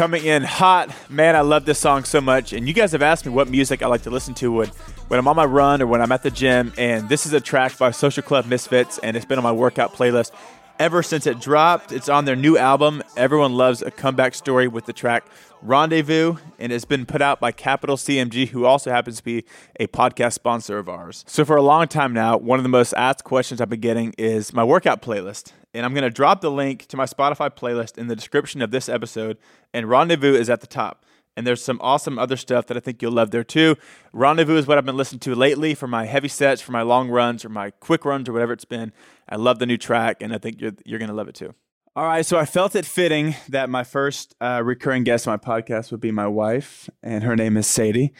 coming in hot. Man, I love this song so much. And you guys have asked me what music I like to listen to when, when I'm on my run or when I'm at the gym. And this is a track by Social Club Misfits, and it's been on my workout playlist ever since it dropped. It's on their new album. Everyone loves a comeback story with the track Rendezvous, and it's been put out by Capitol CMG, who also happens to be a podcast sponsor of ours. So, for a long time now, one of the most asked questions I've been getting is my workout playlist. And I'm going to drop the link to my Spotify playlist in the description of this episode, and Rendezvous is at the top. And there's some awesome other stuff that I think you'll love there too. Rendezvous is what I've been listening to lately for my heavy sets, for my long runs, or my quick runs, or whatever it's been. I love the new track, and I think you're, you're going to love it too. All right, so I felt it fitting that my first uh, recurring guest on my podcast would be my wife, and her name is Sadie,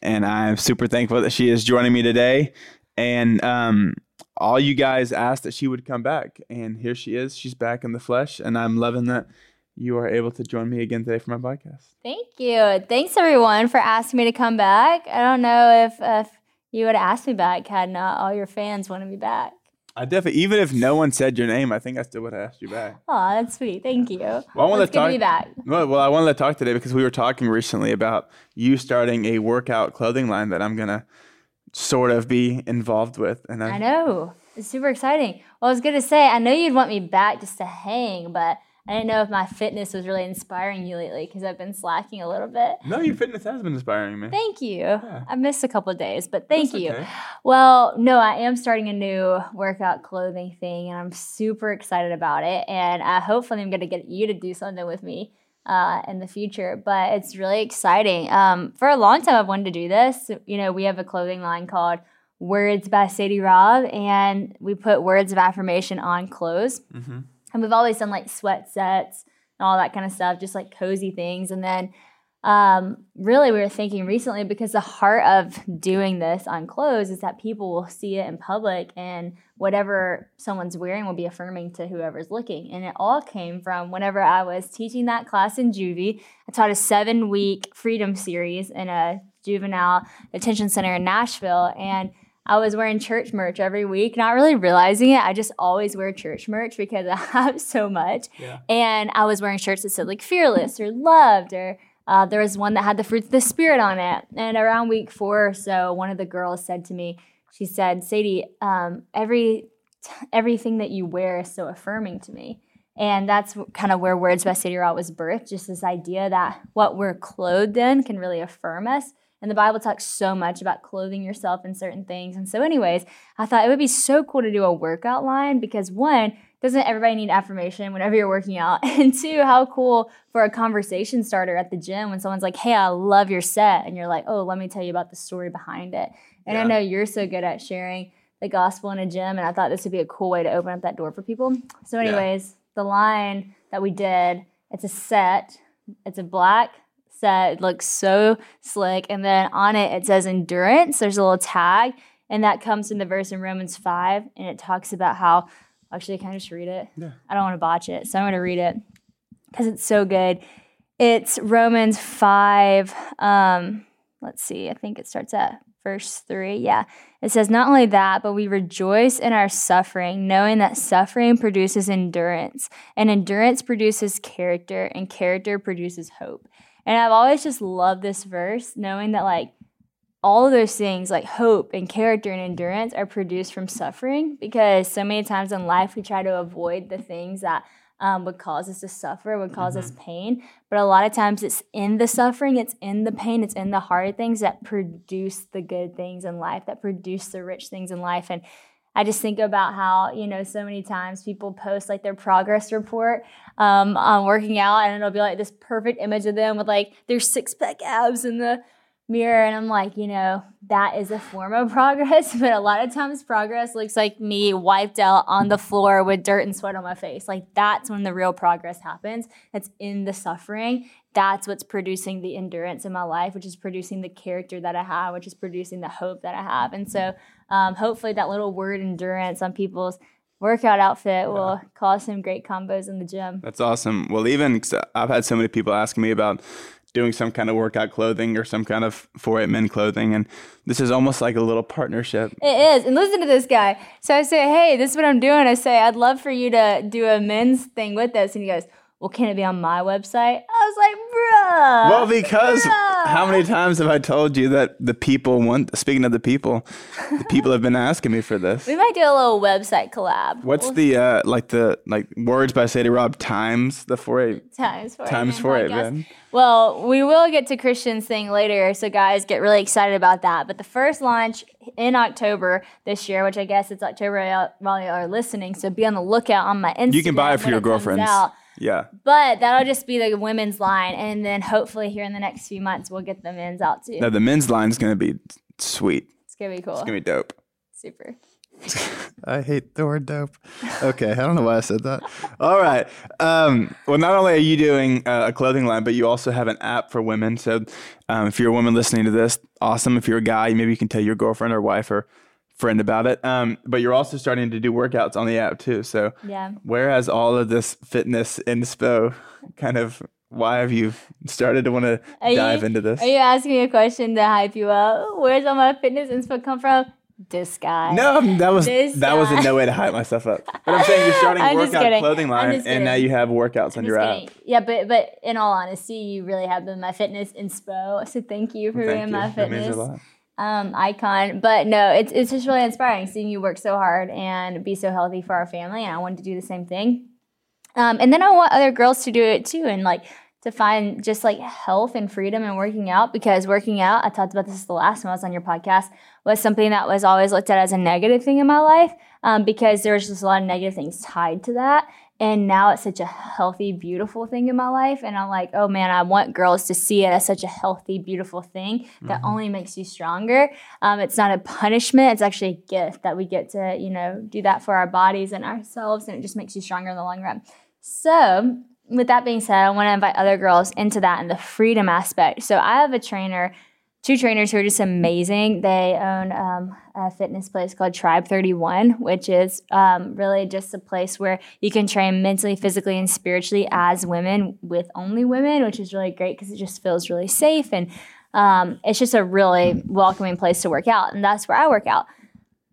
and I'm super thankful that she is joining me today. And um, all you guys asked that she would come back, and here she is. She's back in the flesh, and I'm loving that you are able to join me again today for my podcast. Thank you. Thanks everyone for asking me to come back. I don't know if if you would ask me back had not all your fans wanted me back. I definitely, even if no one said your name, I think I still would have asked you back. Oh, that's sweet. Thank you. Well, I want Let's to talk. get back. Well, well, I wanted to talk today because we were talking recently about you starting a workout clothing line that I'm gonna sort of be involved with, and I, I know it's super exciting. Well, I was gonna say I know you'd want me back just to hang, but I didn't know if my fitness was really inspiring you lately because I've been slacking a little bit. No, your fitness has been inspiring me. Thank you. Yeah. I missed a couple of days, but thank That's you. okay. Well, no, I am starting a new workout clothing thing, and I'm super excited about it. And uh, hopefully, I'm going to get you to do something with me uh, in the future. But it's really exciting. Um, for a long time, I've wanted to do this. You know, we have a clothing line called Words by Sadie Robb, and we put words of affirmation on clothes. Mm-hmm. And we've always done like sweat sets and all that kind of stuff, just like cozy things. And then um, really, we were thinking recently because the heart of doing this on clothes is that people will see it in public and whatever someone's wearing will be affirming to whoever's looking. And it all came from whenever I was teaching that class in juvie. I taught a seven week freedom series in a juvenile detention center in Nashville. And I was wearing church merch every week, not really realizing it. I just always wear church merch because I have so much. Yeah. And I was wearing shirts that said like fearless or loved, or uh, there was one that had the fruits of the spirit on it. And around week four or so, one of the girls said to me, she said, Sadie, um, every everything that you wear is so affirming to me. And that's kind of where Words by Sadie Robb was birthed, just this idea that what we're clothed in can really affirm us. And the Bible talks so much about clothing yourself in certain things. And so, anyways, I thought it would be so cool to do a workout line because one, doesn't everybody need affirmation whenever you're working out? And two, how cool for a conversation starter at the gym when someone's like, hey, I love your set. And you're like, oh, let me tell you about the story behind it. And Yeah. I know you're so good at sharing the gospel in a gym. And I thought this would be a cool way to open up that door for people. So, Yeah. anyways, the line that we did, it's a set, it's a black set. It looks so slick. And then on it, it says endurance. There's a little tag. And that comes from the verse in Romans 5. And it talks about how, actually, can I just read it? Yeah. I don't want to botch it. So I'm going to read it because it's so good. It's Romans 5. Um, let's see. I think it starts at verse 3. Yeah. It says, Not only that, but we rejoice in our suffering, knowing that suffering produces endurance, and endurance produces character, and character produces hope. And I've always just loved this verse, knowing that, like, all of those things like hope and character and endurance are produced from suffering because so many times in life we try to avoid the things that um, would cause us to suffer, would because us pain. But a lot of times it's in the suffering, it's in the pain, it's in the hard things that produce the good things in life, that produce the rich things in life. And I just think about how, you know, so many times people post like their progress report um, on working out, and it'll be like this perfect image of them with like their six pack abs in the mirror. And I'm like, you know, that is a form of progress. But a lot of times, progress looks like me wiped out on the floor with dirt and sweat on my face. Like, that's when the real progress happens. That's in the suffering. That's what's producing the endurance in my life, which is producing the character that I have, which is producing the hope that I have. And so, um, hopefully, that little word endurance on people's workout outfit will cause some great combos in the gym. That's awesome. Well, even I've had so many people asking me about doing some kind of workout clothing or some kind of 4 men clothing, and this is almost like a little partnership. It is. And listen to this guy. So I say, hey, this is what I'm doing. I say, I'd love for you to do a men's thing with this. And he goes, well, can it be on my website? I was like, Well, because how many times have I told you that the people want? Speaking of the people, the people have been asking me for this. We might do a little website collab. What's the uh, like the like words by Sadie Rob times the four eight times four times eight four eight podcast. man? Well, we will get to Christian's thing later, so guys get really excited about that. But the first launch in October this year, which I guess it's October while you are listening, so be on the lookout on my Instagram. You can buy it for your girlfriends. out. Yeah. But that'll just be the women's line, and then hopefully here in the next few months we'll get the men's out too. Now the men's line is gonna be sweet. It's gonna be cool. It's gonna be dope. Super. I hate the word dope. Okay, I don't know why I said that. All right. Um, well, not only are you doing uh, a clothing line, but you also have an app for women. So, um, if you're a woman listening to this, awesome. If you're a guy, maybe you can tell your girlfriend or wife or friend about it. Um, but you're also starting to do workouts on the app too. So, Yeah. where has all of this fitness inspo kind of? Why have you started to want to Are you- dive into this? Are you asking me a question to hype you up? Where's all my fitness inspo come from? This guy. No, um, that was This that was in no way to hype myself up. But I'm saying you're starting I'm workout clothing line, and now you have workouts on Just your app. Yeah, but but in all honesty, you really have been my fitness inspo. So thank you for Thank being you. my That means a fitness. Um, icon. But no, it's it's just really inspiring seeing you work so hard and be so healthy for our family. And I wanted to do the same thing. Um, and then I want other girls to do it too, and like to find just like health and freedom and working out because working out, I talked about this the last time I was on your podcast, was something that was always looked at as a negative thing in my life um, because there was just a lot of negative things tied to that. And now it's such a healthy, beautiful thing in my life. And I'm like, oh man, I want girls to see it as such a healthy, beautiful thing that only makes you stronger. Um, it's not a punishment, it's actually a gift that we get to, you know, do that for our bodies and ourselves. And it just makes you stronger in the long run. So, with that being said, I want to invite other girls into that and the freedom aspect. So, I have a trainer, two trainers who are just amazing. They own um, a fitness place called Tribe 31, which is um, really just a place where you can train mentally, physically, and spiritually as women with only women, which is really great because it just feels really safe and um, it's just a really welcoming place to work out. And that's where I work out.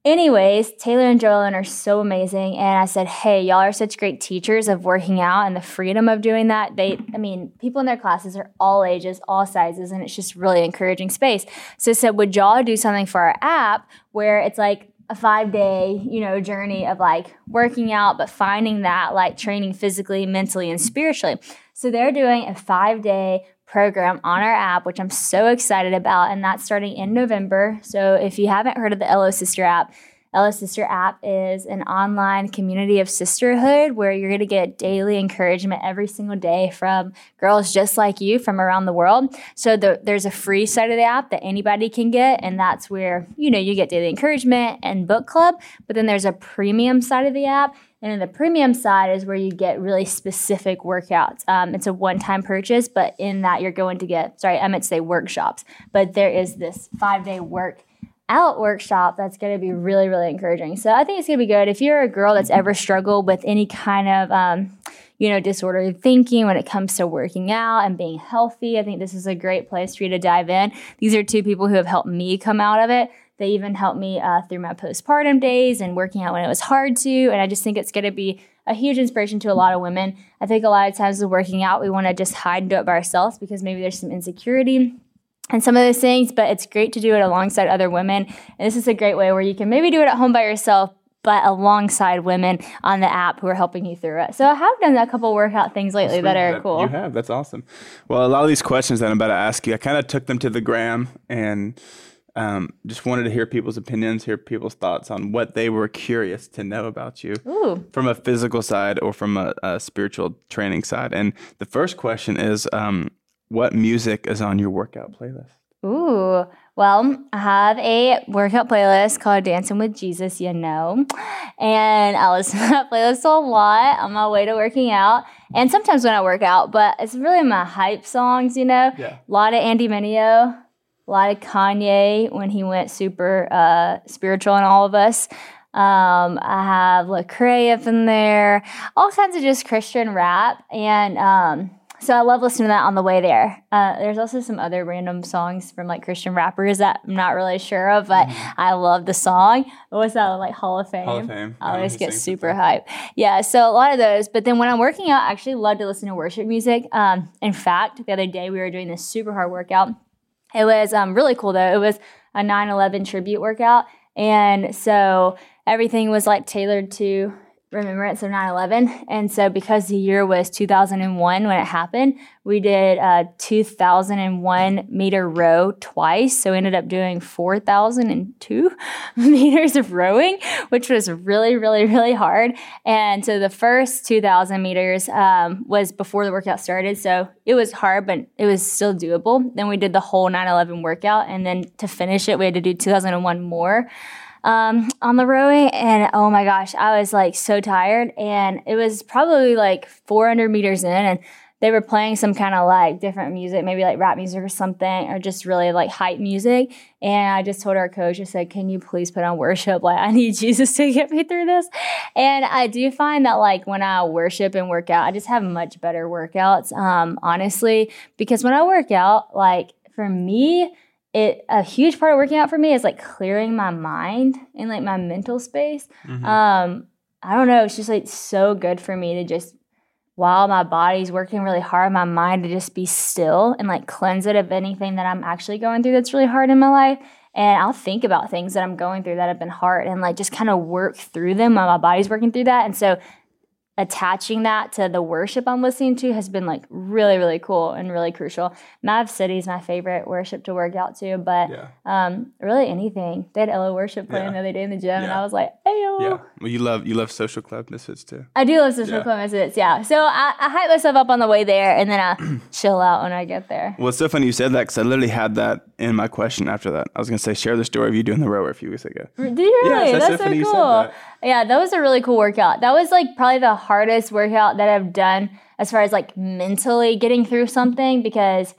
Anyways, Taylor and Joellen are so amazing. And I said, hey, y'all are such great teachers of working out and the freedom of doing that. They, I mean, people in their classes are all ages, all sizes, and it's just really encouraging space. So I said, would y'all do something for our app where it's like a five day, you know, journey of like working out, but finding that like training physically, mentally, and spiritually. So they're doing a five day program on our app, which I'm so excited about, and that's starting in November. So if you haven't heard of the LO Sister app, LO Sister app is an online community of sisterhood where you're going to get daily encouragement every single day from girls just like you from around the world. So the, there's a free side of the app that anybody can get, and that's where you know you get daily encouragement and book club. But then there's a premium side of the app, and then the premium side is where you get really specific workouts. Um, it's a one time purchase, but in that you're going to get, sorry, I meant to say workshops, but there is this five day work out workshop that's going to be really, really encouraging. So I think it's going to be good. If you're a girl that's ever struggled with any kind of, um, you know, disordered thinking when it comes to working out and being healthy, I think this is a great place for you to dive in. These are two people who have helped me come out of it. They even helped me uh, through my postpartum days and working out when it was hard to. And I just think it's going to be a huge inspiration to a lot of women. I think a lot of times with working out, we want to just hide and do it by ourselves because maybe there's some insecurity and some of those things, but it's great to do it alongside other women. And this is a great way where you can maybe do it at home by yourself, but alongside women on the app who are helping you through it. So I have done a couple workout things lately that are cool. You have. That's awesome. Well, a lot of these questions that I'm about to ask you, I kind of took them to the gram and um, just wanted to hear people's opinions, hear people's thoughts on what they were curious to know about you Ooh. from a physical side or from a, a spiritual training side. And the first question is, um, what music is on your workout playlist? Ooh. Well, I have a workout playlist called Dancing with Jesus, you know. And I listen to that playlist a lot on my way to working out. And sometimes when I work out, but it's really my hype songs, you know. Yeah. A lot of Andy Mineo, a lot of Kanye when he went super uh, spiritual in all of us. Um, I have Lecrae up in there, all kinds of just Christian rap. And um, so I love listening to that on the way there. Uh, there's also some other random songs from like Christian rappers that I'm not really sure of, but I love the song. What's that like Hall of Fame? Hall of Fame. I I always get super hype. Yeah, so a lot of those. But then when I'm working out, I actually love to listen to worship music. Um, in fact, the other day we were doing this super hard workout. It was um, really cool though. It was a 9/11 tribute workout, and so everything was like tailored to remembrance of 9/11. And so because the year was 2001 when it happened, we did a 2001 meter row twice. So we ended up doing 4,002 meters of rowing, which was really, really, really hard. And so the first 2,000 meters um, was before the workout started. So it was hard, but it was still doable. Then we did the whole 9 11 workout. And then to finish it, we had to do 2001 more um, on the rowing. And oh my gosh, I was like so tired. And it was probably like 400 meters in. And they were playing some kind of like different music, maybe like rap music or something, or just really like hype music. And I just told our coach, I said, Can you please put on worship? Like, I need Jesus to get me through this. And I do find that like when I worship and work out, I just have much better workouts, um, honestly, because when I work out, like for me, it a huge part of working out for me is like clearing my mind and like my mental space. Um, I don't know, it's just like so good for me to just while my body's working really hard, my mind to just be still and like cleanse it of anything that I'm actually going through that's really hard in my life. And I'll think about things that I'm going through that have been hard and like just kind of work through them while my body's working through that. And so attaching that to the worship I'm listening to has been like really, really cool and really crucial. Mav City is my favorite worship to work out to, but Yeah. um, really anything. They had Ella worship playing Yeah. the other day in the gym, and I was like, "Hey yo!" Yeah. Well, you love you love social club misfits too. I do love Social Yeah. Club Misfits, yeah. So I, I hype myself up on the way there, and then I chill out when I get there. Well, it's so funny you said that because I literally had that in my question after that. I was gonna say share the story of you doing the rower a few weeks ago. Do you really? Yes, that's That's so so cool. That. Yeah, that was a really cool workout. That was like probably the hardest workout that I've done as far as like mentally getting through something because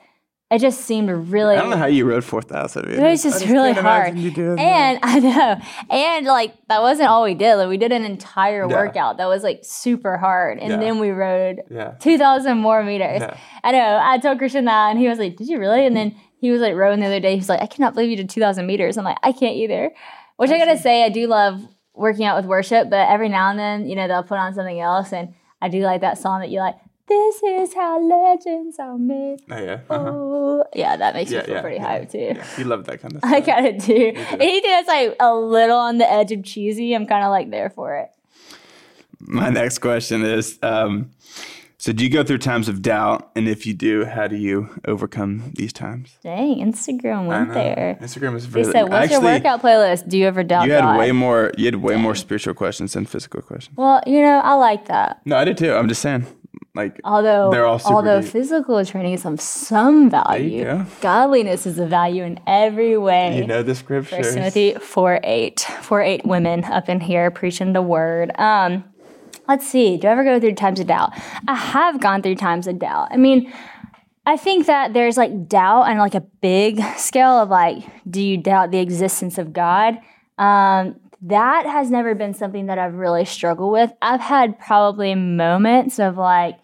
it just seemed really I don't know how you rode four thousand. It was just, really hard. And I know. And like that wasn't all we did. Like we did an entire Yeah. workout that was like super hard. And Yeah. then we rode Yeah. 2,000 more meters. I know. I told Christian that and he was like, Did you really? And then he was like rowing the other day. He's like, I cannot believe you did 2,000 meters. I'm like, I can't either. Which I gotta say, I do love working out with worship, but every now and then, you know, they'll put on something else. And I do like that song that you like. This is how legends are made. Oh yeah. Uh-huh. Oh, yeah, that makes Yeah, me feel yeah, pretty yeah, hyped too. You love that kind of stuff. I kind of do. Anything that's like a little on the edge of cheesy, I'm kind of like there for it. My next question is um, so do you go through times of doubt? And if you do, how do you overcome these times? Dang, Instagram went there. Instagram is They really said, "What's actually, your workout playlist? Do you ever doubt You had God?" way more you had way more spiritual questions than physical questions. well, you know, I like that. No, I did too. I'm just saying. Like Although, They're all super although deep. physical training is of some value, go. godliness is a value in every way. you know the scriptures. First Timothy 4 8. 4 8 women up in here preaching the word. Um, let's see. Do I ever go through times of doubt? I have gone through times of doubt. I mean, I think that there's like doubt on like a big scale of like, do you doubt the existence of God? Um, that has never been something that I've really struggled with. I've had probably moments of like,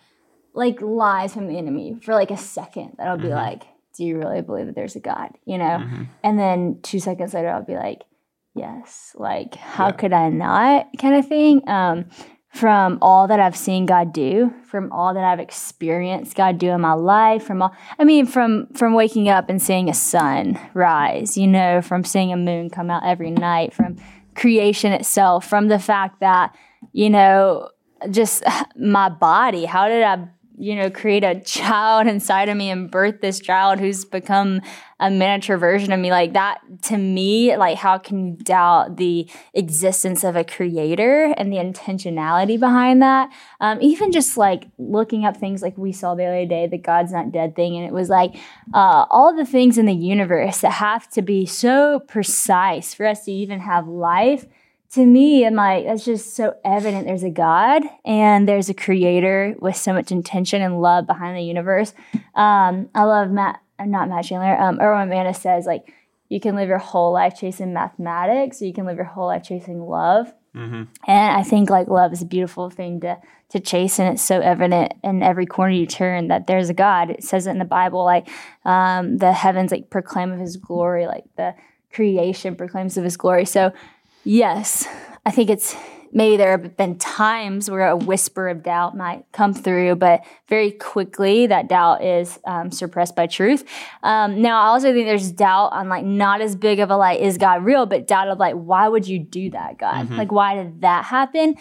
like lies from the enemy for like a second that I'll be like, do you really believe that there's a God? You know? And then two seconds later, I'll be like, yes. Like, how Yeah. could I not? Kind of thing. Um, from all that I've seen God do, from all that I've experienced God do in my life, from all I mean, from from waking up and seeing a sun rise, you know, from seeing a moon come out every night, from creation itself, from the fact that, you know, just my body, how did I you know, create a child inside of me and birth this child who's become a miniature version of me. Like that to me, like how can you doubt the existence of a creator and the intentionality behind that? Um, even just like looking up things like we saw the other day, the God's not dead thing, and it was like uh, all the things in the universe that have to be so precise for us to even have life to me, I'm like, that's just so evident there's a God and there's a creator with so much intention and love behind the universe. Um, I love Matt, uh, not Matt Chandler, um, Erwin McManus says, like, you can live your whole life chasing mathematics, or you can live your whole life chasing love. And I think like love is a beautiful thing to to chase, and it's so evident in every corner you turn that there's a God. It says it in the Bible, like um, the heavens like proclaim of His glory, like the creation proclaims of His glory. So, yes, I think it's maybe there have been times where a whisper of doubt might come through, but very quickly that doubt is um, suppressed by truth. Um, now, I also think there's doubt on like not as big of a like, is God real, but doubt of like, why would you do that, God? Like, why did that happen?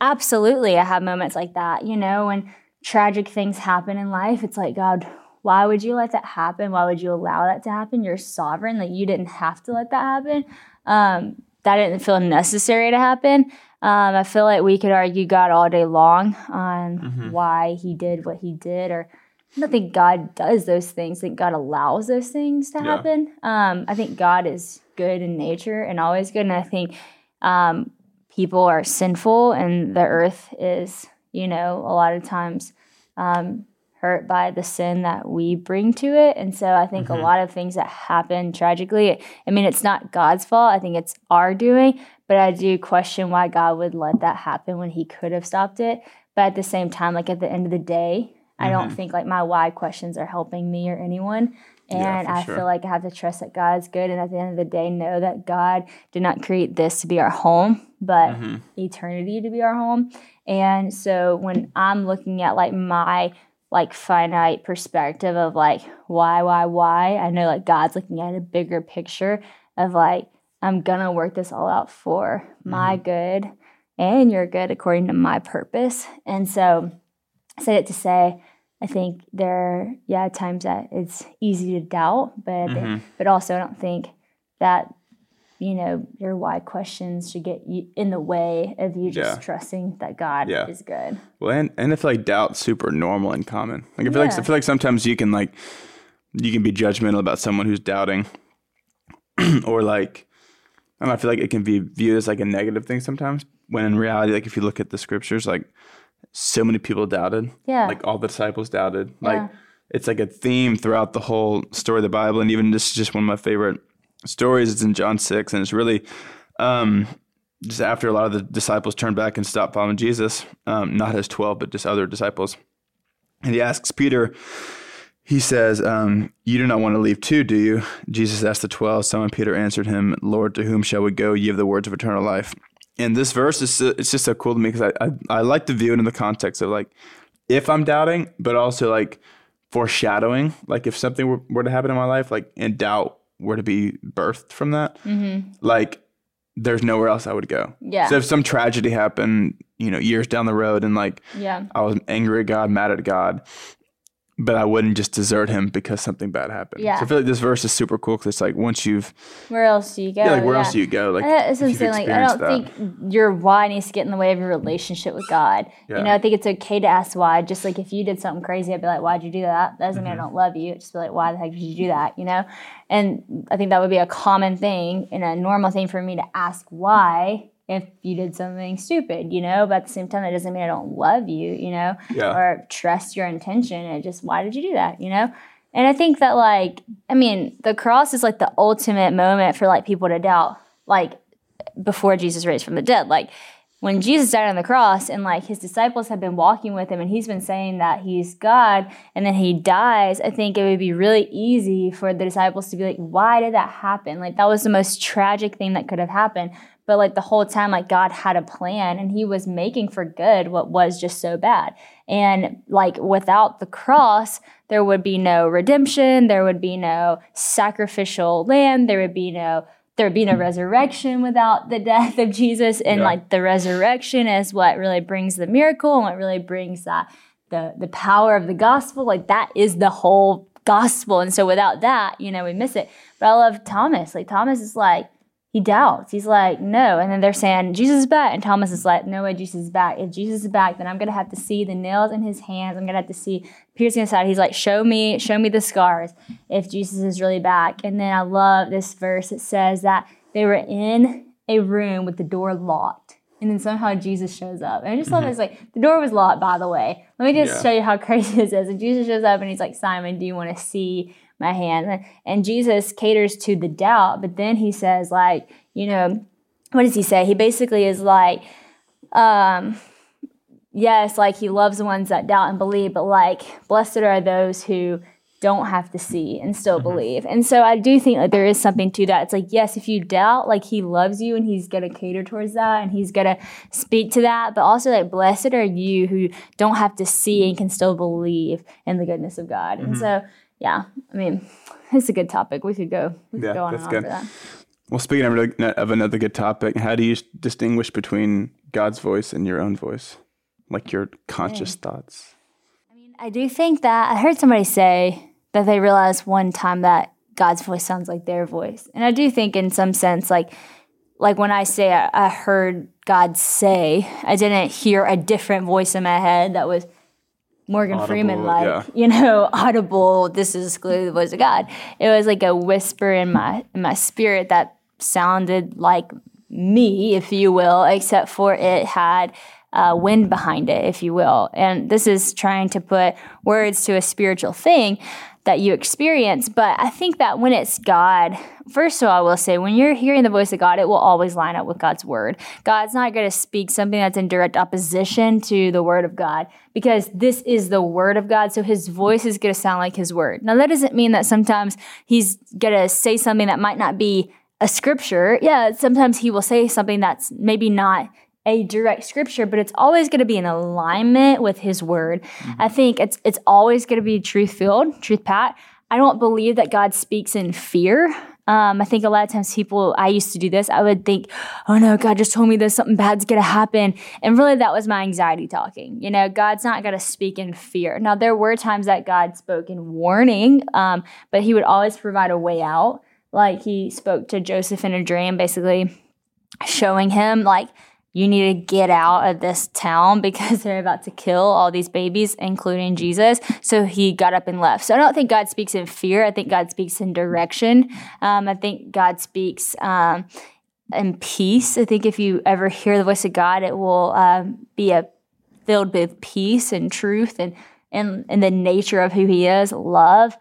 Absolutely, I have moments like that, you know, when tragic things happen in life. It's like, God, why would you let that happen? Why would you allow that to happen? You're sovereign. Like, you didn't have to let that happen. Um, that didn't feel necessary to happen. Um, I feel like we could argue God all day long on why he did what he did, or I don't think God does those things. I think God allows those things to Yeah. happen. Um, I think God is good in nature and always good. And I think um, people are sinful and the earth is, you know, a lot of times um, hurt by the sin that we bring to it. And so I think a lot of things that happen tragically, I mean, it's not God's fault. I think it's our doing, but I do question why God would let that happen when he could have stopped it. But at the same time, like at the end of the day, I don't think like my why questions are helping me or anyone. And for I sure. feel like I have to trust that God's good. And at the end of the day, know that God did not create this to be our home, but Mm-hmm. eternity to be our home. And so when I'm looking at like my like finite perspective of like why, why, why, I know like God's looking at a bigger picture of like, I'm gonna work this all out for my mm-hmm. good and your good according to my purpose. And so I said it to say, I think there, yeah, times that it's easy to doubt, but think- but also I don't think that you know your why questions should get you in the way of you just Yeah. trusting that God Yeah. is good. Well, and, and I feel like doubt's super normal and common. Like I feel like I feel like sometimes you can like you can be judgmental about someone who's doubting, or like I don't know. I feel like it can be viewed as like a negative thing sometimes. When in reality, like if you look at the scriptures, like so many people doubted. Yeah. Like all the disciples doubted. Like Yeah. it's like a theme throughout the whole story of the Bible, and even this is just one of my favorite stories. It's in John six, and it's really. Um, just after a lot of the disciples turned back and stopped following Jesus, um, not his 12, but just other disciples. And he asks Peter, he says, um, You do not want to leave too, do you? Jesus asked the 12. Simon Peter answered him, Lord, to whom shall we go? Ye have the words of eternal life. And this verse is it's just so cool to me because I, I, I like to view it in the context of like, if I'm doubting, but also like foreshadowing, like if something were, were to happen in my life, like in doubt were to be birthed from that, mm-hmm. like there's nowhere else I would go. Yeah. So if some tragedy happened, you know, years down the road and like Yeah. I was angry at God, mad at God, but I wouldn't just desert him because something bad happened. Yeah. So I feel like this verse is super cool because it's like once you've, Where else do you go? yeah, like where else do you go? Like, That's what I'm if you've saying. Like, I don't experienced think your why needs to get in the way of your relationship with God. Yeah. You know, I think it's okay to ask why. Just like if you did something crazy, I'd be like, "Why'd you do that?" That doesn't mean Mm-hmm. I don't love you. It's just be like, "Why the heck did you do that?" You know. And I think that would be a common thing and a normal thing for me to ask why if you did something stupid. You know, but at the same time, that doesn't mean I don't love you. You know, Yeah. or trust your intention. It just, why did you do that? You know. And I think that like, I mean, the cross is like the ultimate moment for like people to doubt. Like before Jesus raised from the dead. Like when Jesus died on the cross and like his disciples have been walking with him and he's been saying that he's God and then he dies, I think it would be really easy for the disciples to be like, why did that happen? Like that was the most tragic thing that could have happened. But like the whole time, like God had a plan and he was making for good what was just so bad. And like without the cross, there would be no redemption, there would be no sacrificial lamb, there would be no there would be no resurrection without the death of Jesus. And Yeah. like the resurrection is what really brings the miracle and what really brings that the the power of the gospel. Like that is the whole gospel. And so without that, you know, we miss it. But I love Thomas. Like Thomas is like, he doubts. He's like, no. And then they're saying, Jesus is back. And Thomas is like, no way, Jesus is back. If Jesus is back, then I'm going to have to see the nails in his hands. I'm going to have to see piercing inside. He's like, show me, show me the scars if Jesus is really back. And then I love this verse. It says that they were in a room with the door locked. And then somehow Jesus shows up. And I just love mm-hmm. this. Like, the door was locked, by the way. Let me just Yeah. show you how crazy this is. And Jesus shows up and he's like, Simon, do you want to see my hand? And Jesus caters to the doubt, but then he says, like, you know, what does he say? He basically is like, um, yes, like he loves the ones that doubt and believe, but like, blessed are those who don't have to see and still mm-hmm. believe. And so I do think like there is something to that. It's like, yes, if you doubt, like he loves you and he's gonna cater towards that and he's gonna speak to that. But also like blessed are you who don't have to see and can still believe in the goodness of God. Mm-hmm. And so yeah, I mean, it's a good topic. We could go, we could yeah, go on that's and on good. that. Well, speaking of, of another good topic, how do you distinguish between God's voice and your own voice? Like your conscious thoughts? I mean, I do think that I heard somebody say that they realized one time that God's voice sounds like their voice. And I do think in some sense, like like when I say I, I heard God say, I didn't hear a different voice in my head that was Morgan audible, Freeman like, yeah. you know, audible, this is clearly the voice of God. It was like a whisper in my in my spirit that sounded like me, if you will, except for it had uh, wind behind it, if you will. And this is trying to put words to a spiritual thing that you experience. But I think that when it's God, first of all, I will say, when you're hearing the voice of God, it will always line up with God's word. God's not going to speak something that's in direct opposition to the word of God because this is the word of God. So his voice is going to sound like his word. Now, that doesn't mean that sometimes he's going to say something that might not be a scripture. Yeah, sometimes he will say something that's maybe not a direct scripture, but it's always going to be in alignment with his word. Mm-hmm. I think it's it's always going to be truth filled, truth pat. I don't believe that God speaks in fear. Um, I think a lot of times people, I used to do this. I would think, oh no, God just told me this, something bad's gonna happen. And really, that was my anxiety talking. You know, God's not gonna speak in fear. Now, there were times that God spoke in warning, um, but He would always provide a way out. Like He spoke to Joseph in a dream, basically showing him, like, you need to get out of this town because they're about to kill all these babies, including Jesus. So he got up and left. So I don't think God speaks in fear. I think God speaks in direction. Um, I think God speaks um, in peace. I think if you ever hear the voice of God, it will um, be a filled with peace and truth and and, and the nature of who he is, love.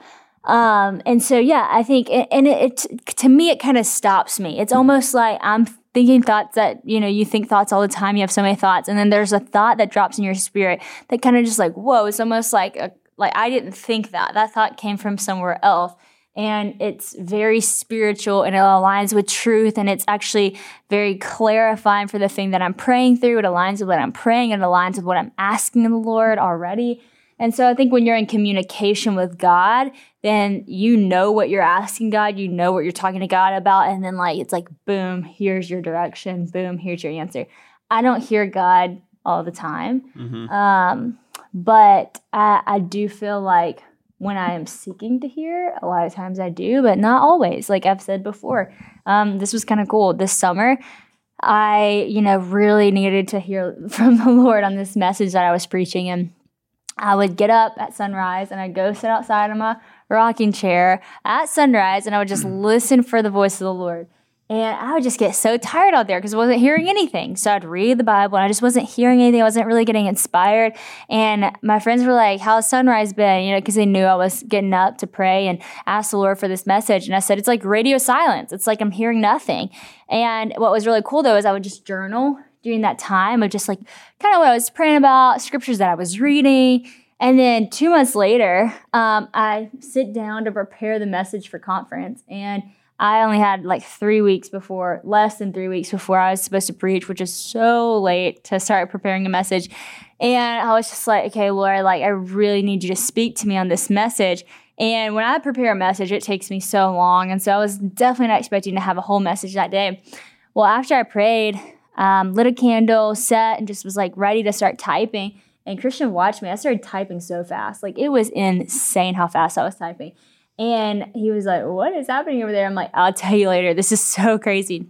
Um, and so, yeah, I think, and it, it to me, it kind of stops me. It's almost like I'm thinking thoughts that you know you think thoughts all the time. You have so many thoughts and then there's a thought that drops in your spirit that kind of just like whoa it's almost like a, like i didn't think that. That thought came from somewhere else. And it's very spiritual and it aligns with truth and it's actually very clarifying for the thing that i'm praying through. It aligns with what i'm praying. And it aligns with what i'm asking the lord already and so I think when you're in communication with God, then you know what you're asking God, you know what you're talking to God about, and then like it's like boom, here's your direction, boom, here's your answer. I don't hear God all the time, mm-hmm. um, but I, I do feel like when I am seeking to hear, a lot of times I do, but not always. Like I've said before, um, this was kind of cool. This summer, I, you know, really needed to hear from the Lord on this message that I was preaching, and I would get up at sunrise and I'd go sit outside in my rocking chair at sunrise and I would just mm. listen for the voice of the Lord. And I would just get so tired out there because I wasn't hearing anything. So I'd read the Bible and I just wasn't hearing anything. I wasn't really getting inspired. And my friends were like, How's sunrise been? You know, because they knew I was getting up to pray and ask the Lord for this message. And I said, It's like radio silence. It's like I'm hearing nothing. And what was really cool though is I would just journal during that time of just like kind of what I was praying about, scriptures that I was reading. And then two months later, um, I sit down to prepare the message for conference. And I only had like three weeks before, less than three weeks before I was supposed to preach, which is so late to start preparing a message. And I was just like, okay, Lord, like I really need you to speak to me on this message. And when I prepare a message, it takes me so long. And so I was definitely not expecting to have a whole message that day. Well, after I prayed, um, lit a candle, set, and just was like ready to start typing. And Christian watched me. I started typing so fast. Like it was insane how fast I was typing. And he was like, What is happening over there? I'm like, I'll tell you later. This is so crazy.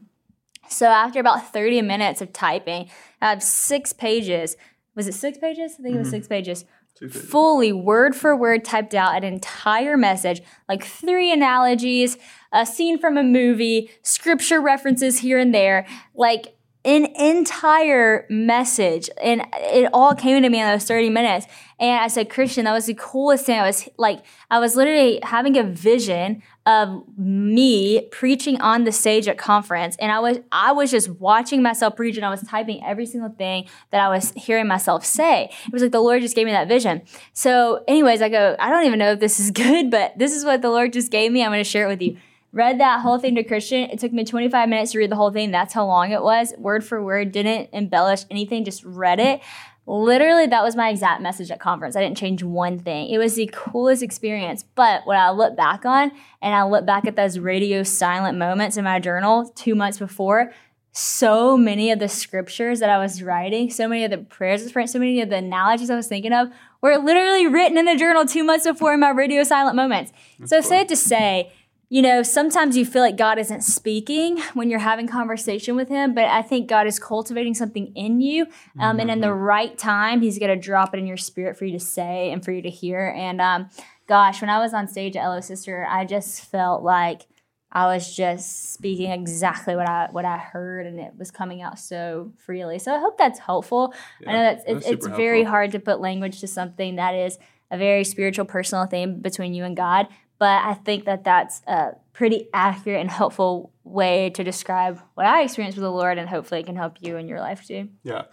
So after about 30 minutes of typing, I have six pages. Was it six pages? I think mm-hmm. it was mm-hmm. six pages. Fully word for word typed out an entire message, like three analogies, a scene from a movie, scripture references here and there. Like an entire message and it all came to me in those 30 minutes. And as a christian that was the coolest thing. I was like i was literally having a vision of me preaching on the stage at conference. And i was i was just watching myself preach and i was typing every single thing that i was hearing myself say. It was like the lord just gave me that vision. So anyways i go i don't even know if this is good but this is what the lord just gave me. I'm going to share it with you read that whole thing to Christian. It took me 25 minutes to read the whole thing. That's how long it was, word for word. Didn't embellish anything, just read it. Literally, that was my exact message at conference. I didn't change one thing. It was the coolest experience. But when I look back on and I look back at those radio silent moments in my journal two months before, so many of the scriptures that I was writing, so many of the prayers, I was praying, so many of the analogies I was thinking of were literally written in the journal two months before in my radio silent moments. That's so, cool. safe to say, you know, sometimes you feel like God isn't speaking when you're having conversation with Him, but I think God is cultivating something in you. Um, mm-hmm. And in the mm-hmm. right time, He's going to drop it in your spirit for you to say and for you to hear. And um, gosh, when I was on stage at Hello Sister, I just felt like I was just speaking exactly what I what I heard, and it was coming out so freely. So I hope that's helpful. Yeah, I know that's, that's it's very hard to put language to something that is a very spiritual, personal thing between you and God. But I think that that's a pretty accurate and helpful way to describe what I experienced with the Lord, and hopefully it can help you in your life too. Yeah.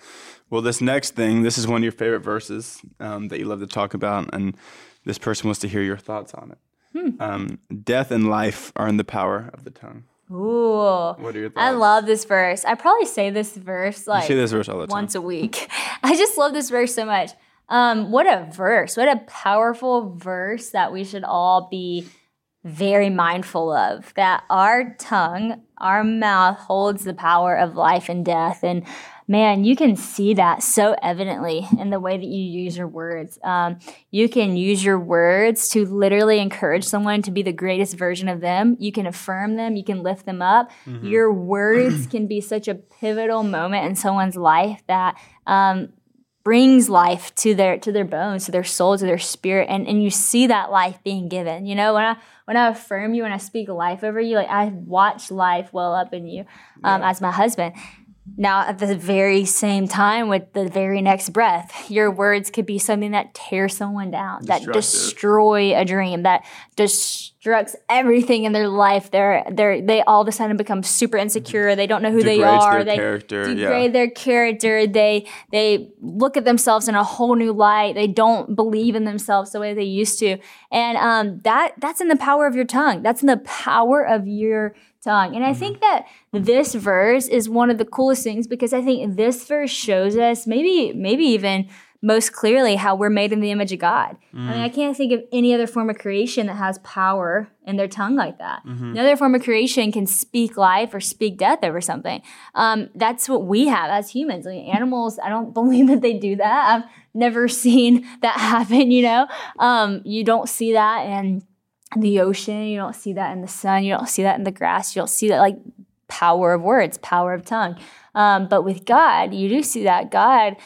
Well, this next thing, this is one of your favorite verses um, that you love to talk about, and this person wants to hear your thoughts on it. Hmm. Um, death and life are in the power of the tongue. Ooh. What are your thoughts? I love this verse. I probably say this verse like you say this verse all the time. once a week. I just love this verse so much. Um, what a verse. What a powerful verse that we should all be very mindful of. That our tongue, our mouth holds the power of life and death. And man, you can see that so evidently in the way that you use your words. Um, you can use your words to literally encourage someone to be the greatest version of them. You can affirm them, you can lift them up. Mm-hmm. Your words can be such a pivotal moment in someone's life that um, brings life to their to their bones to their soul to their spirit and and you see that life being given you know when i when i affirm you when i speak life over you like i watch life well up in you um, yeah. as my husband now, at the very same time, with the very next breath, your words could be something that tears someone down, that destroy a dream, that destructs everything in their life. They're they they all of a sudden become super insecure. They don't know who Degrades they are. they character, degrade yeah. their character. They they look at themselves in a whole new light. They don't believe in themselves the way they used to, and um, that that's in the power of your tongue. That's in the power of your tongue. And I mm-hmm. think that this verse is one of the coolest things because I think this verse shows us maybe maybe even most clearly how we're made in the image of God. Mm. I mean, I can't think of any other form of creation that has power in their tongue like that. Mm-hmm. No other form of creation can speak life or speak death over something. Um, that's what we have as humans. Like animals, I don't believe that they do that. I've never seen that happen. You know, um, you don't see that and the ocean. You don't see that in the sun. You don't see that in the grass. You don't see that like power of words, power of tongue. Um, but with God, you do see that God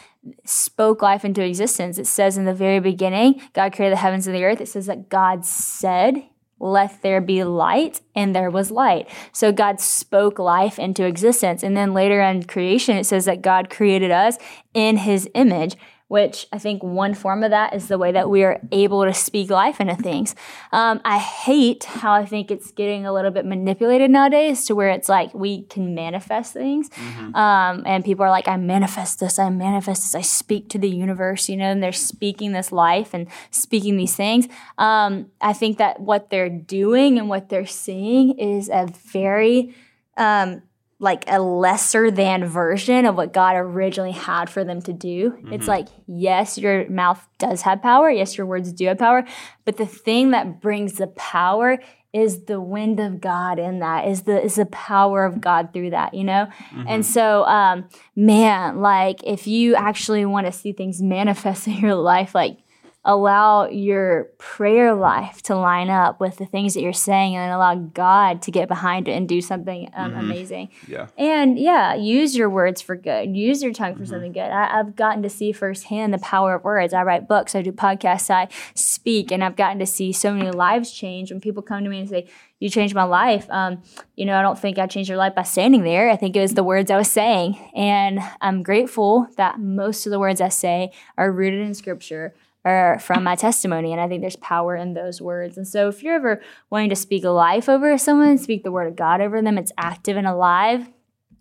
spoke life into existence. It says in the very beginning, God created the heavens and the earth. It says that God said, let there be light, and there was light. So God spoke life into existence. And then later in creation, it says that God created us in his image which I think one form of that is the way that we are able to speak life into things. Um, I hate how I think it's getting a little bit manipulated nowadays to where it's like we can manifest things. Mm-hmm. Um, and people are like, I manifest this, I manifest this, I speak to the universe, you know, and they're speaking this life and speaking these things. Um, I think that what they're doing and what they're seeing is a very um, like a lesser than version of what God originally had for them to do. Mm-hmm. It's like, yes, your mouth does have power. Yes, your words do have power. But the thing that brings the power is the wind of God in that, is the is the power of God through that, you know? Mm-hmm. And so um, man, like if you actually want to see things manifest in your life, like allow your prayer life to line up with the things that you're saying and allow God to get behind it and do something um, amazing. Yeah. And yeah, use your words for good. Use your tongue for something good. I, I've gotten to see firsthand the power of words. I write books, I do podcasts, I speak, and I've gotten to see so many lives change when people come to me and say, You changed my life. Um, you know, I don't think I changed your life by standing there. I think it was the words I was saying. And I'm grateful that most of the words I say are rooted in scripture or from my testimony. And I think there's power in those words. And so if you're ever wanting to speak life over someone, speak the word of God over them, it's active and alive.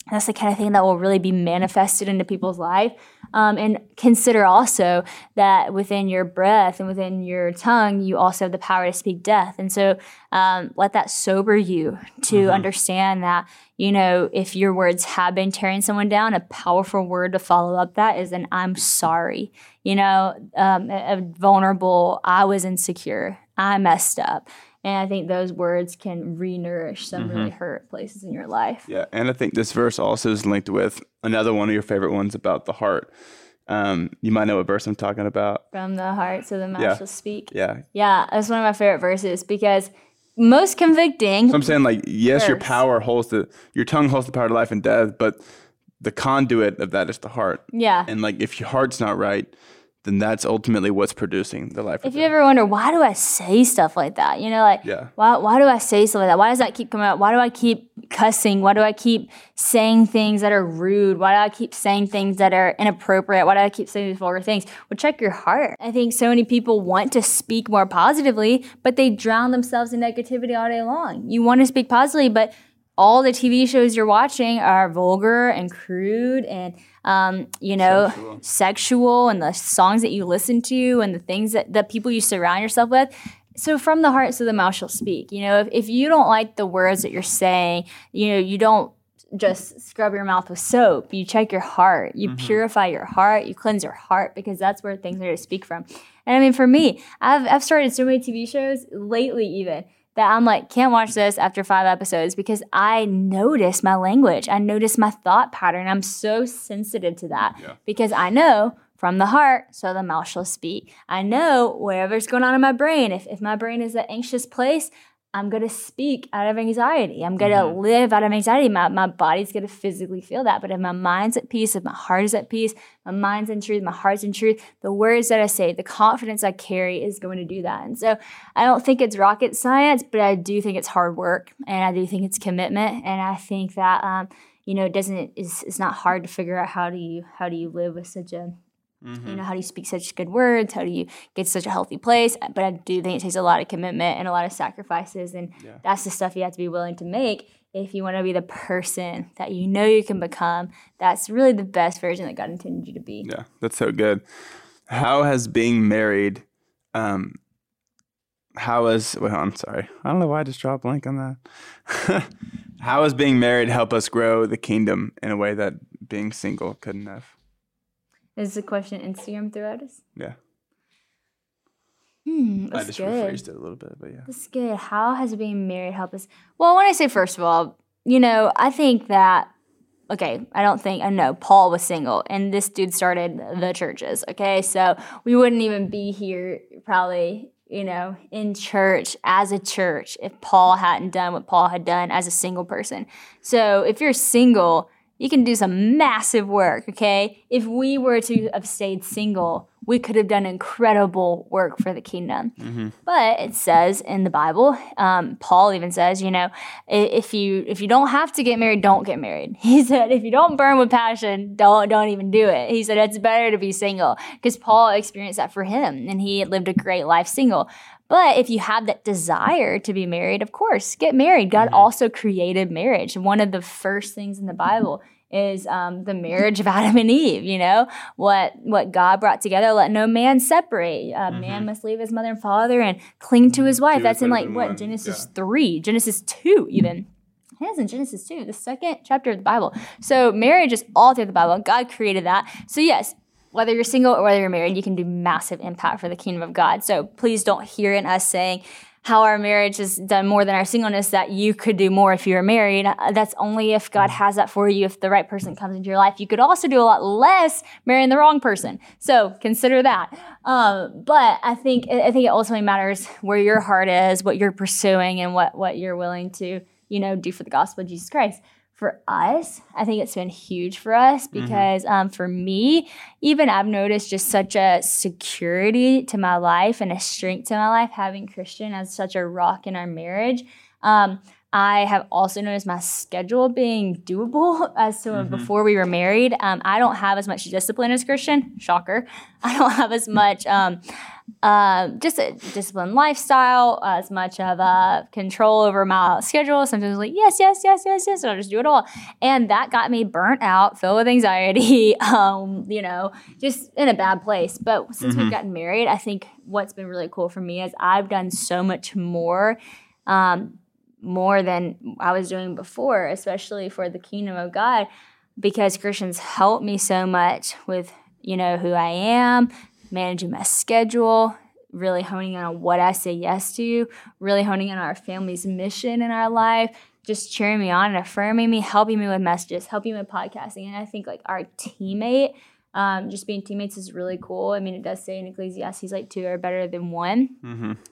That's the kind of thing that will really be manifested into people's life. Um, and consider also that within your breath and within your tongue, you also have the power to speak death. And so um, let that sober you to understand that, you know, if your words have been tearing someone down, a powerful word to follow up that is an I'm sorry. You know, um, a, a vulnerable, I was insecure, I messed up. And I think those words can re-nourish some really hurt places in your life. Yeah, and I think this verse also is linked with another one of your favorite ones about the heart. Um, you might know what verse I'm talking about. From the heart to the mouth Yeah. shall speak. Yeah. Yeah, that's one of my favorite verses because most convicting. So I'm saying like yes, your power holds the your tongue holds the power to life and death, but the conduit of that is the heart. yeah. And like if your heart's not right, then that's ultimately what's producing the life. If you ever wonder why do I say stuff like that, you know, like Yeah. why why do I say stuff like that? Why does that keep coming up? Why do I keep cussing? Why do I keep saying things that are rude? Why do I keep saying things that are inappropriate? Why do I keep saying these vulgar things? Well, check your heart. I think so many people want to speak more positively, but they drown themselves in negativity all day long. You want to speak positively, but all the TV shows you're watching are vulgar and crude and um, you know Sexual. sexual and the songs that you listen to and the things that the people you surround yourself with. So from the heart so the mouth shall speak. You know if, if you don't like the words that you're saying you know you don't just scrub your mouth with soap. You check your heart. You purify your heart. You cleanse your heart because that's where things are to speak from. And i mean for me i've, I've started so many tv shows lately even that I'm like, can't watch this after five episodes because I notice my language. I notice my thought pattern. I'm so sensitive to that Yeah. because I know from the heart, so the mouth shall speak. I know wherever's going on in my brain. If, if my brain is an anxious place, I'm going to speak out of anxiety. I'm going to live out of anxiety. My, my body's going to physically feel that. But if my mind's at peace, if my heart is at peace, my mind's in truth, my heart's in truth, the words that I say, the confidence I carry is going to do that. And so I don't think it's rocket science, but I do think it's hard work and I do think it's commitment. And I think that, um, you know, it doesn't, it's, it's not hard to figure out how do you, how do you live with such a, you know, how do you speak such good words? How do you get to such a healthy place? But I do think it takes a lot of commitment and a lot of sacrifices. And that's the stuff you have to be willing to make if you want to be the person that you know you can become. That's really the best version that God intended you to be. Yeah, that's so good. How has being married, um, how has, well, I'm sorry. I don't know why I just dropped blank on that. how has being married help us grow the kingdom in a way that being single couldn't have? Is the question Instagram throughout us? Yeah. Hmm, I just good. rephrased it a little bit, but yeah. That's good. How has being married helped us? Well, when I say first of all, you know, I think that okay, I don't think I know Paul was single and this dude started the churches. Okay, so we wouldn't even be here probably, you know, in church as a church if Paul hadn't done what Paul had done as a single person. So if you're single, you can do some massive work, okay? If we were to have stayed single, we could have done incredible work for the kingdom. But it says in the Bible, um, Paul even says, you know, if you if you don't have to get married, don't get married. He said, if you don't burn with passion, don't don't even do it. He said it's better to be single because Paul experienced that for him, and he lived a great life single. But if you have that desire to be married, of course, get married. God also created marriage. One of the first things in the Bible is um, the marriage of Adam and Eve. You know what what God brought together, let no man separate. A man must leave his mother and father and cling to his wife. Two That's in like what one. Genesis Yeah. three, Genesis two, even. It is in Genesis 2, the second chapter of the Bible. So marriage is all through the Bible. God created that. So yes, whether you're single or whether you're married, you can do massive impact for the kingdom of God. So please don't hear in us saying, how our marriage has done more than our singleness that you could do more if you were married. Uh, That's only if God has that for you, if the right person comes into your life. You could also do a lot less marrying the wrong person. So consider that. Um, but I think I think it ultimately matters where your heart is, what you're pursuing, and what what you're willing to you know do for the gospel of Jesus Christ for us, I think it's been huge for us because um, for me, even I've noticed just such a security to my life and a strength to my life having Christian as such a rock in our marriage. Um, I have also noticed my schedule being doable as to before we were married. Um, I don't have as much discipline as Christian. Shocker. I don't have as much um, um, just a disciplined lifestyle, as much of a control over my schedule. Sometimes like, yes, yes, yes, yes, yes, and I'll just do it all. And that got me burnt out, filled with anxiety, um, you know, just in a bad place. But since we've gotten married, I think what's been really cool for me is I've done so much more. Um, more than I was doing before, especially for the kingdom of God, because Christians help me so much with, you know, who I am, managing my schedule, really honing in on what I say yes to, really honing in on our family's mission in our life, just cheering me on and affirming me, helping me with messages, helping me with podcasting. And I think like our teammate, um, just being teammates is really cool. I mean, it does say in Ecclesiastes like two are better than one.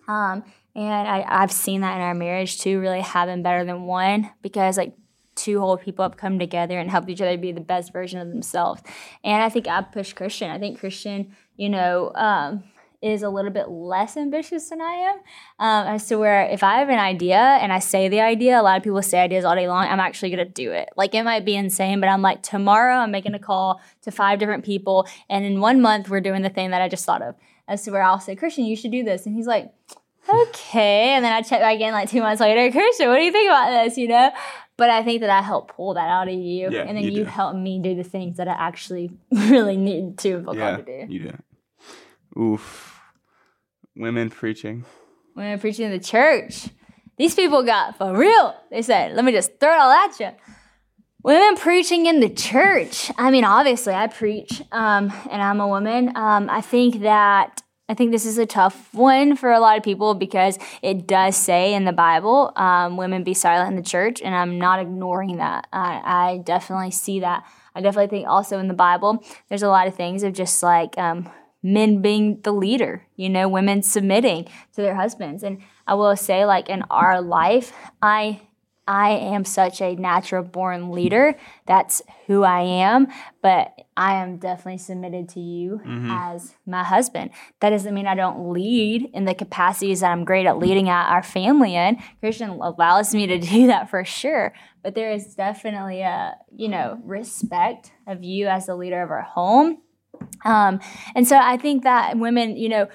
Um, and I, I've seen that in our marriage too, really having better than one because like two whole people have come together and helped each other be the best version of themselves. And I think I push Christian. I think Christian, you know, um, is a little bit less ambitious than I am. Um, as to where if I have an idea and I say the idea, a lot of people say ideas all day long, I'm actually to do it. Like it might be insane, but I'm like, tomorrow I'm making a call to five different people. And in one month, we're doing the thing that I just thought of. As to where I'll say, Christian, you should do this. And he's like, okay. And then I check back in like two months later, Christian, what do you think about this? You know? But I think that I help pull that out of you. Yeah, and then you you, help me do the things that I actually really need to Yeah, to do. you do. Oof. Women preaching. Women preaching in the church. These people got for real. They said, let me just throw it all at you. Women preaching in the church. I mean, obviously, I preach, um, and I'm a woman. Um, I think that I think this is a tough one for a lot of people because it does say in the Bible, um, "Women be silent in the church," and I'm not ignoring that. I, I definitely see that. I definitely think also in the Bible, there's a lot of things of just like um, men being the leader, you know, women submitting to their husbands. And I will say, like in our life, I I am such a natural born leader. That's who I am. But I am definitely submitted to you as my husband. That doesn't mean I don't lead in the capacities that I'm great at leading at our family in. Christian allows me to do that for sure. But there is definitely a, you know, respect of you as the leader of our home. Um, and so I think that women, you know,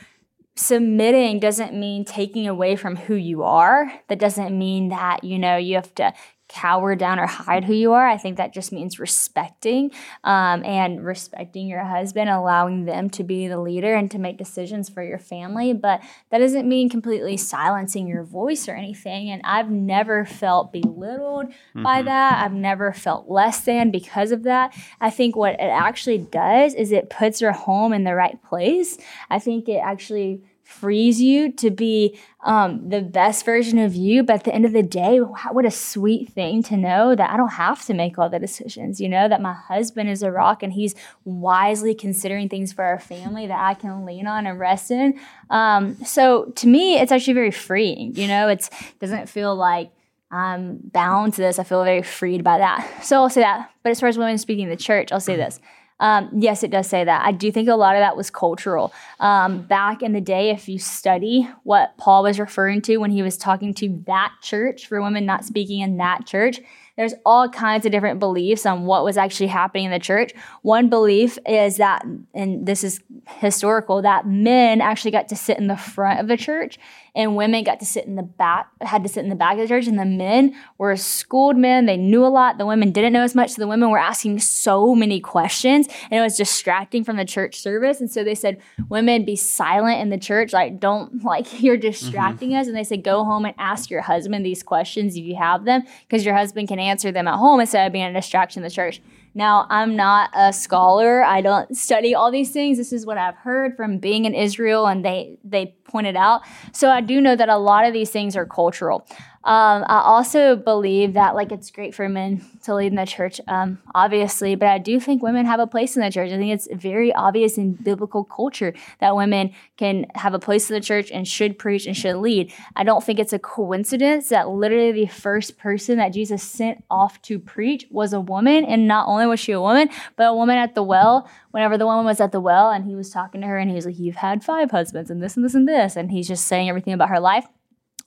submitting doesn't mean taking away from who you are. That doesn't mean that, you know, you have to cower down or hide who you are. I think that just means respecting um, and respecting your husband, allowing them to be the leader and to make decisions for your family. But that doesn't mean completely silencing your voice or anything. And I've never felt belittled by that. I've never felt less than because of that. I think what it actually does is it puts your home in the right place. I think it actually frees you to be um, the best version of you. But at the end of the day, what a sweet thing to know that I don't have to make all the decisions, you know, that my husband is a rock and he's wisely considering things for our family that I can lean on and rest in. Um, so to me, it's actually very freeing, you know, it's doesn't feel like I'm bound to this. I feel very freed by that. So I'll say that. But as far as women speaking in the church, I'll say this. Um, yes, it does say that. I do think a lot of that was cultural. Um, back in the day, if you study what Paul was referring to when he was talking to that church for women not speaking in that church, there's all kinds of different beliefs on what was actually happening in the church. One belief is that, and this is historical, that men actually got to sit in the front of the church and women got to sit in the back, had to sit in the back of the church. And the men were schooled men. They knew a lot. The women didn't know as much. So the women were asking so many questions and it was distracting from the church service. And so they said, women be silent in the church. Like, don't, like, you're distracting mm-hmm. us. And they said, go home and ask your husband these questions if you have them, because your husband can answer them at home instead of being a distraction in the church. Now, I'm not a scholar. I don't study all these things. This is what I've heard from being in Israel, and they they pointed out. So I do know that a lot of these things are cultural. Um, I also believe that like it's great for men to lead in the church, um, obviously, but I do think women have a place in the church. I think it's very obvious in biblical culture that women can have a place in the church and should preach and should lead. I don't think it's a coincidence that literally the first person that Jesus sent off to preach was a woman, and not only was she a woman, but a woman at the well. Whenever the woman was at the well, and he was talking to her, and he was like, "You've had five husbands, and this and this and this," and he's just saying everything about her life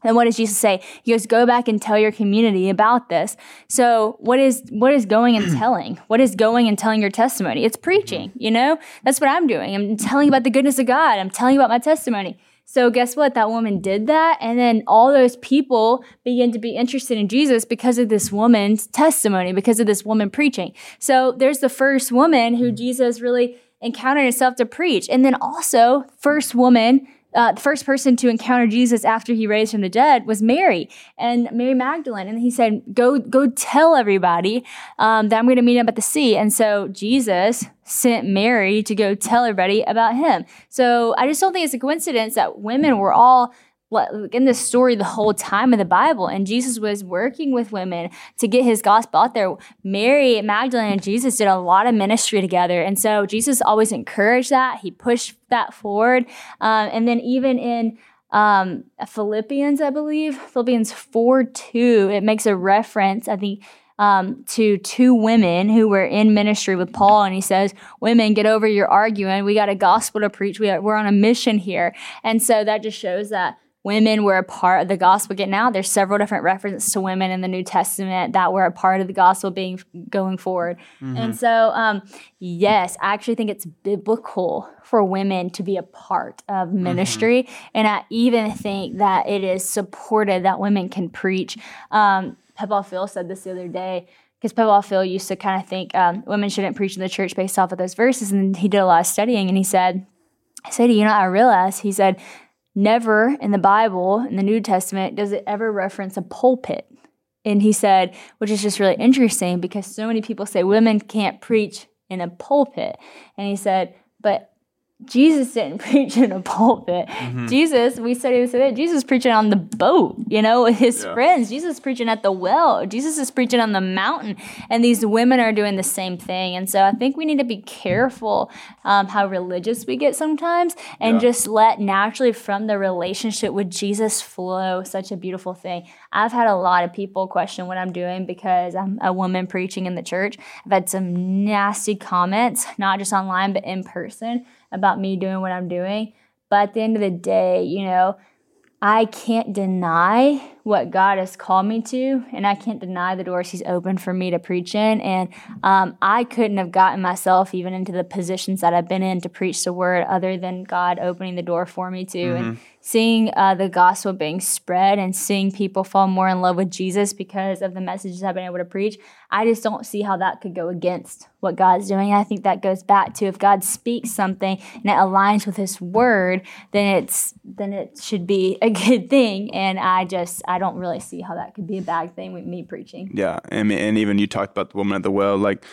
and what does Jesus say? He goes, "Go back and tell your community about this." So, what is what is going and telling? What is going and telling your testimony? It's preaching. Mm-hmm. You know, that's what I'm doing. I'm telling about the goodness of God. I'm telling about my testimony. So, guess what? That woman did that, and then all those people begin to be interested in Jesus because of this woman's testimony, because of this woman preaching. So, there's the first woman who mm-hmm. Jesus really encountered himself to preach, and then also first woman uh, the first person to encounter Jesus after he raised from the dead was Mary and Mary Magdalene. And he said, Go, go tell everybody um, that I'm going to meet him at the sea. And so Jesus sent Mary to go tell everybody about him. So I just don't think it's a coincidence that women were all in this story the whole time of the Bible. And Jesus was working with women to get his gospel out there. Mary Magdalene and Jesus did a lot of ministry together. And so Jesus always encouraged that. He pushed that forward. Um, and then even in um, Philippians, I believe, Philippians 4 2, it makes a reference, I think. Um, to two women who were in ministry with Paul, and he says, "Women, get over your arguing. We got a gospel to preach. We are, we're on a mission here." And so that just shows that women were a part of the gospel getting out. There's several different references to women in the New Testament that were a part of the gospel being going forward. Mm-hmm. And so, um, yes, I actually think it's biblical for women to be a part of mm-hmm. ministry. Mm-hmm. And I even think that it is supported that women can preach. Um, Pepal Phil said this the other day because Pepal Phil used to kind of think um, women shouldn't preach in the church based off of those verses. And he did a lot of studying and he said, I said, you know, I realized, he said, Never in the Bible, in the New Testament, does it ever reference a pulpit. And he said, which is just really interesting because so many people say women can't preach in a pulpit. And he said, but Jesus didn't preach in a pulpit. Mm-hmm. Jesus, we studied this today, Jesus preaching on the boat, you know, with his yeah. friends. Jesus preaching at the well. Jesus is preaching on the mountain. And these women are doing the same thing. And so I think we need to be careful um, how religious we get sometimes and yeah. just let naturally from the relationship with Jesus flow such a beautiful thing. I've had a lot of people question what I'm doing because I'm a woman preaching in the church. I've had some nasty comments, not just online, but in person about me doing what I'm doing. But at the end of the day, you know, I can't deny what God has called me to, and I can't deny the doors He's opened for me to preach in. And um, I couldn't have gotten myself even into the positions that I've been in to preach the word other than God opening the door for me to. Mm-hmm. And seeing uh, the gospel being spread and seeing people fall more in love with Jesus because of the messages I've been able to preach, I just don't see how that could go against what God's doing. I think that goes back to if God speaks something and it aligns with His Word, then it's then it should be a good thing. And I just I don't really see how that could be a bad thing with me preaching. Yeah, and and even you talked about the woman at the well, like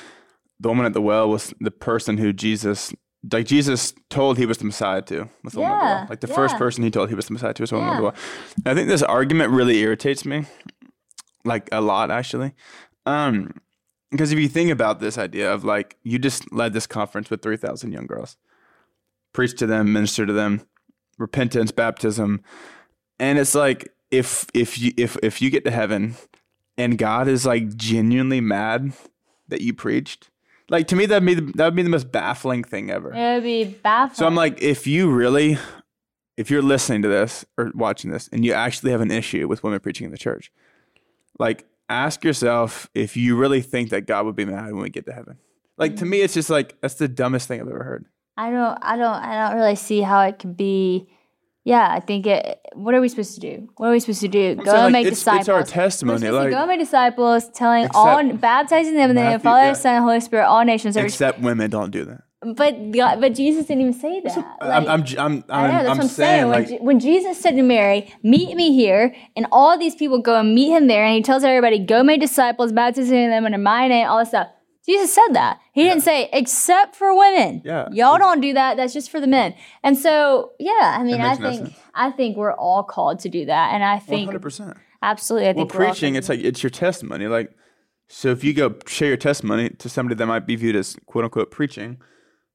the woman at the well was the person who Jesus like Jesus told he was the Messiah to. Was the yeah, woman at the well. Like the yeah. first person he told he was the Messiah to was the woman yeah. at the well. I think this argument really irritates me, like a lot actually. Um, because if you think about this idea of like you just led this conference with three thousand young girls, preach to them, minister to them, repentance, baptism, and it's like if if you if if you get to heaven and God is like genuinely mad that you preached like to me, that'd be the, that would be the most baffling thing ever. It would be baffling. So I'm like, if you really, if you're listening to this or watching this, and you actually have an issue with women preaching in the church, like ask yourself if you really think that God would be mad when we get to heaven. Like to mm-hmm. me, it's just like that's the dumbest thing I've ever heard. I don't, I don't, I don't really see how it could be yeah, I think it. What are we supposed to do? What are we supposed to do? Go and like, make it's, disciples. It's our testimony. Like, go and make disciples, telling all, baptizing them in the name of Father, yeah. Son, and Holy Spirit, all nations. Except women don't do that. But God, but Jesus didn't even say that. Like, I'm, I'm, I'm, I'm, know, that's I'm what I'm saying. Like, when, when Jesus said to Mary, "Meet me here," and all these people go and meet him there, and he tells everybody, "Go make disciples, baptizing them in my name," all this stuff. Jesus said that. He didn't say except for women. Yeah. Y'all don't do that. That's just for the men. And so, yeah, I mean, I no think. I think we're all called to do that. And I think hundred percent. absolutely I Well, think we're preaching, it's like it's your testimony. Like, so if you go share your testimony to somebody that might be viewed as quote unquote preaching,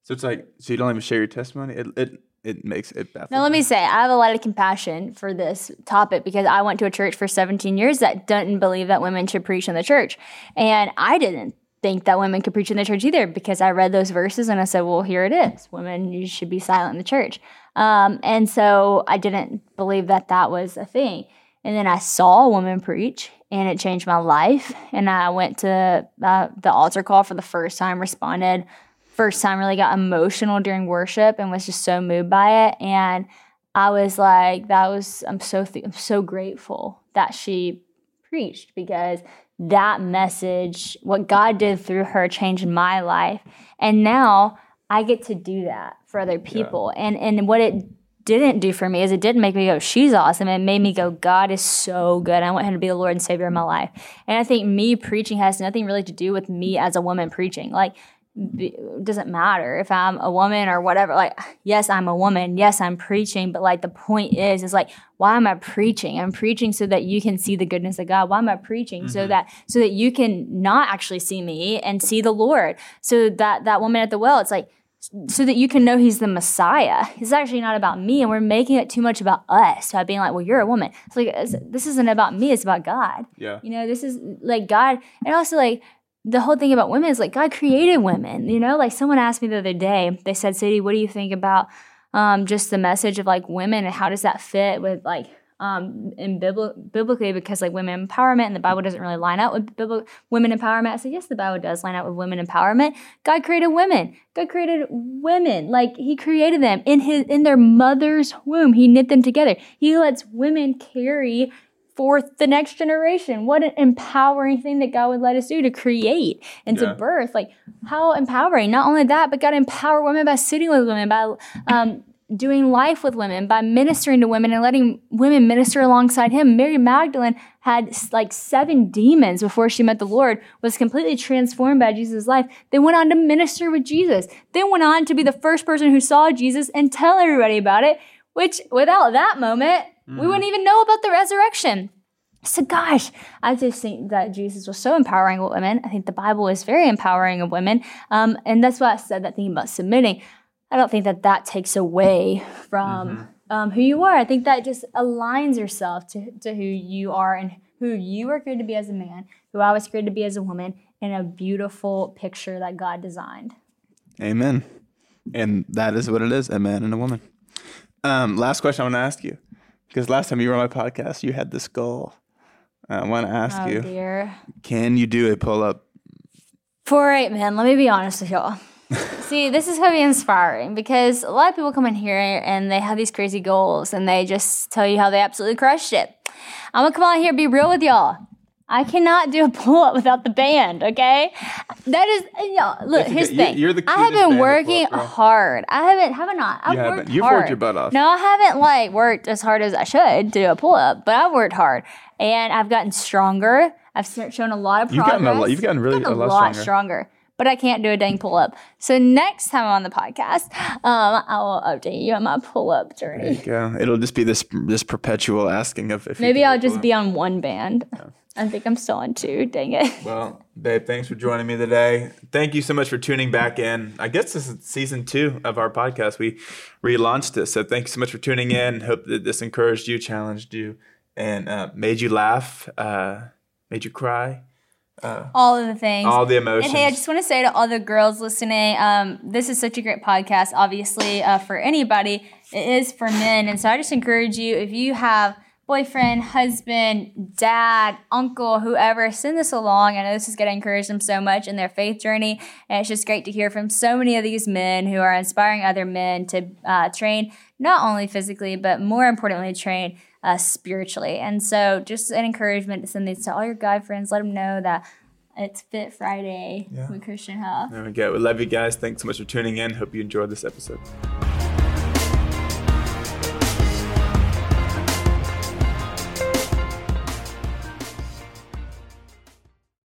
so it's like so you don't even share your testimony. It it it makes it baffles. Now, let me say, I have a lot of compassion for this topic because I went to a church for 17 years that didn't believe that women should preach in the church. And I didn't think that women could preach in the church either because I read those verses and I said, well, here it is. Women, you should be silent in the church. Um, and so I didn't believe that that was a thing. And then I saw a woman preach and it changed my life. And I went to uh, the altar call for the first time, responded first time really got emotional during worship and was just so moved by it and i was like that was i'm so th- i'm so grateful that she preached because that message what god did through her changed my life and now i get to do that for other people and and what it didn't do for me is it didn't make me go, she's awesome. It made me go, God is so good. I want him to be the Lord and Savior of my life. And I think me preaching has nothing really to do with me as a woman preaching. Like, b- it doesn't matter if I'm a woman or whatever. Like, yes, I'm a woman. Yes, I'm preaching. But like, the point is, is like, why am I preaching? I'm preaching so that you can see the goodness of God. Why am I preaching? So mm-hmm. that so that you can not actually see me and see the Lord. So that that woman at the well, it's like so that you can know he's the Messiah. It's actually not about me, and we're making it too much about us by being like, "Well, you're a woman." It's like this isn't about me; it's about God. Yeah. You know, this is like God, and also like the whole thing about women is like God created women. You know, like someone asked me the other day. They said, "Sadie, what do you think about um, just the message of like women and how does that fit with like?" Um, in bibli- biblically, because like women empowerment and the Bible doesn't really line up with bibli- women empowerment. I said, yes, the Bible does line up with women empowerment. God created women. God created women. Like He created them in His in their mother's womb. He knit them together. He lets women carry forth the next generation. What an empowering thing that God would let us do to create and Yeah. to birth. Like how empowering. Not only that, but God empower women by sitting with women, by um, doing life with women, by ministering to women and letting women minister alongside Him. Mary Magdalene had like seven demons before she met the Lord, was completely transformed by Jesus' life. Then went on to minister with Jesus. Then went on to be the first person who saw Jesus and tell everybody about it. Which, without that moment, we wouldn't even know about the resurrection. So, gosh, I just think that Jesus was so empowering with women. I think the Bible is very empowering of women. Um, and that's why I said that thing about submitting. I don't think that that takes away from um, who you are. I think that just aligns yourself to, to who you are and who you are created to be as a man, who I was created to be as a woman, in a beautiful picture that God designed. Amen. And that is what it is a man and a woman. Um, last question I want to ask you because last time you were on my podcast, you had this goal. I want to ask Oh, you dear. can you do a pull up? For eight men, let me be honest with y'all. See, this is gonna be inspiring because a lot of people come in here and they have these crazy goals and they just tell you how they absolutely crushed it. I'm gonna come out here and be real with y'all. I cannot do a pull up without the band, okay? That is, y'all, look, That's here's the thing. you're the I have been working up, hard. I haven't, have I not? I've You haven't. worked You've hard. worked your butt off. No, I haven't like worked as hard as I should to do a pull up, but I've worked hard and I've gotten stronger. I've shown a lot of progress. You've gotten a lot- you've gotten really Gotten a lot stronger. stronger. But I can't do a dang pull up. So next time I'm on the podcast, um, I will update you on my pull up journey. There journey. you go. It'll just be this this perpetual asking of if Maybe can I'll just be on one band. I think I'm still on two. Dang it. Well, babe, thanks for joining me today. Thank you so much for tuning back in. I guess this is season two of our podcast. We relaunched this. So thank you so much for tuning in. Hope that this encouraged you, challenged you, and uh, made you laugh, uh, made you cry. All of the things. All the emotions. And hey, I just want to say to all the girls listening, um, this is such a great podcast. Obviously, uh, for anybody, it is for men, and so I just encourage you if you have boyfriend, husband, dad, uncle, whoever, send this along. I know this is going to encourage them so much in their faith journey, and it's just great to hear from so many of these men who are inspiring other men to uh, train not only physically but more importantly train uh, spiritually. And so, just an encouragement to send these to all your guy friends. Let them know that it's Fit Friday with Christian Huff. there we go. We love you guys. Thanks so much for tuning in. Hope you enjoyed this episode.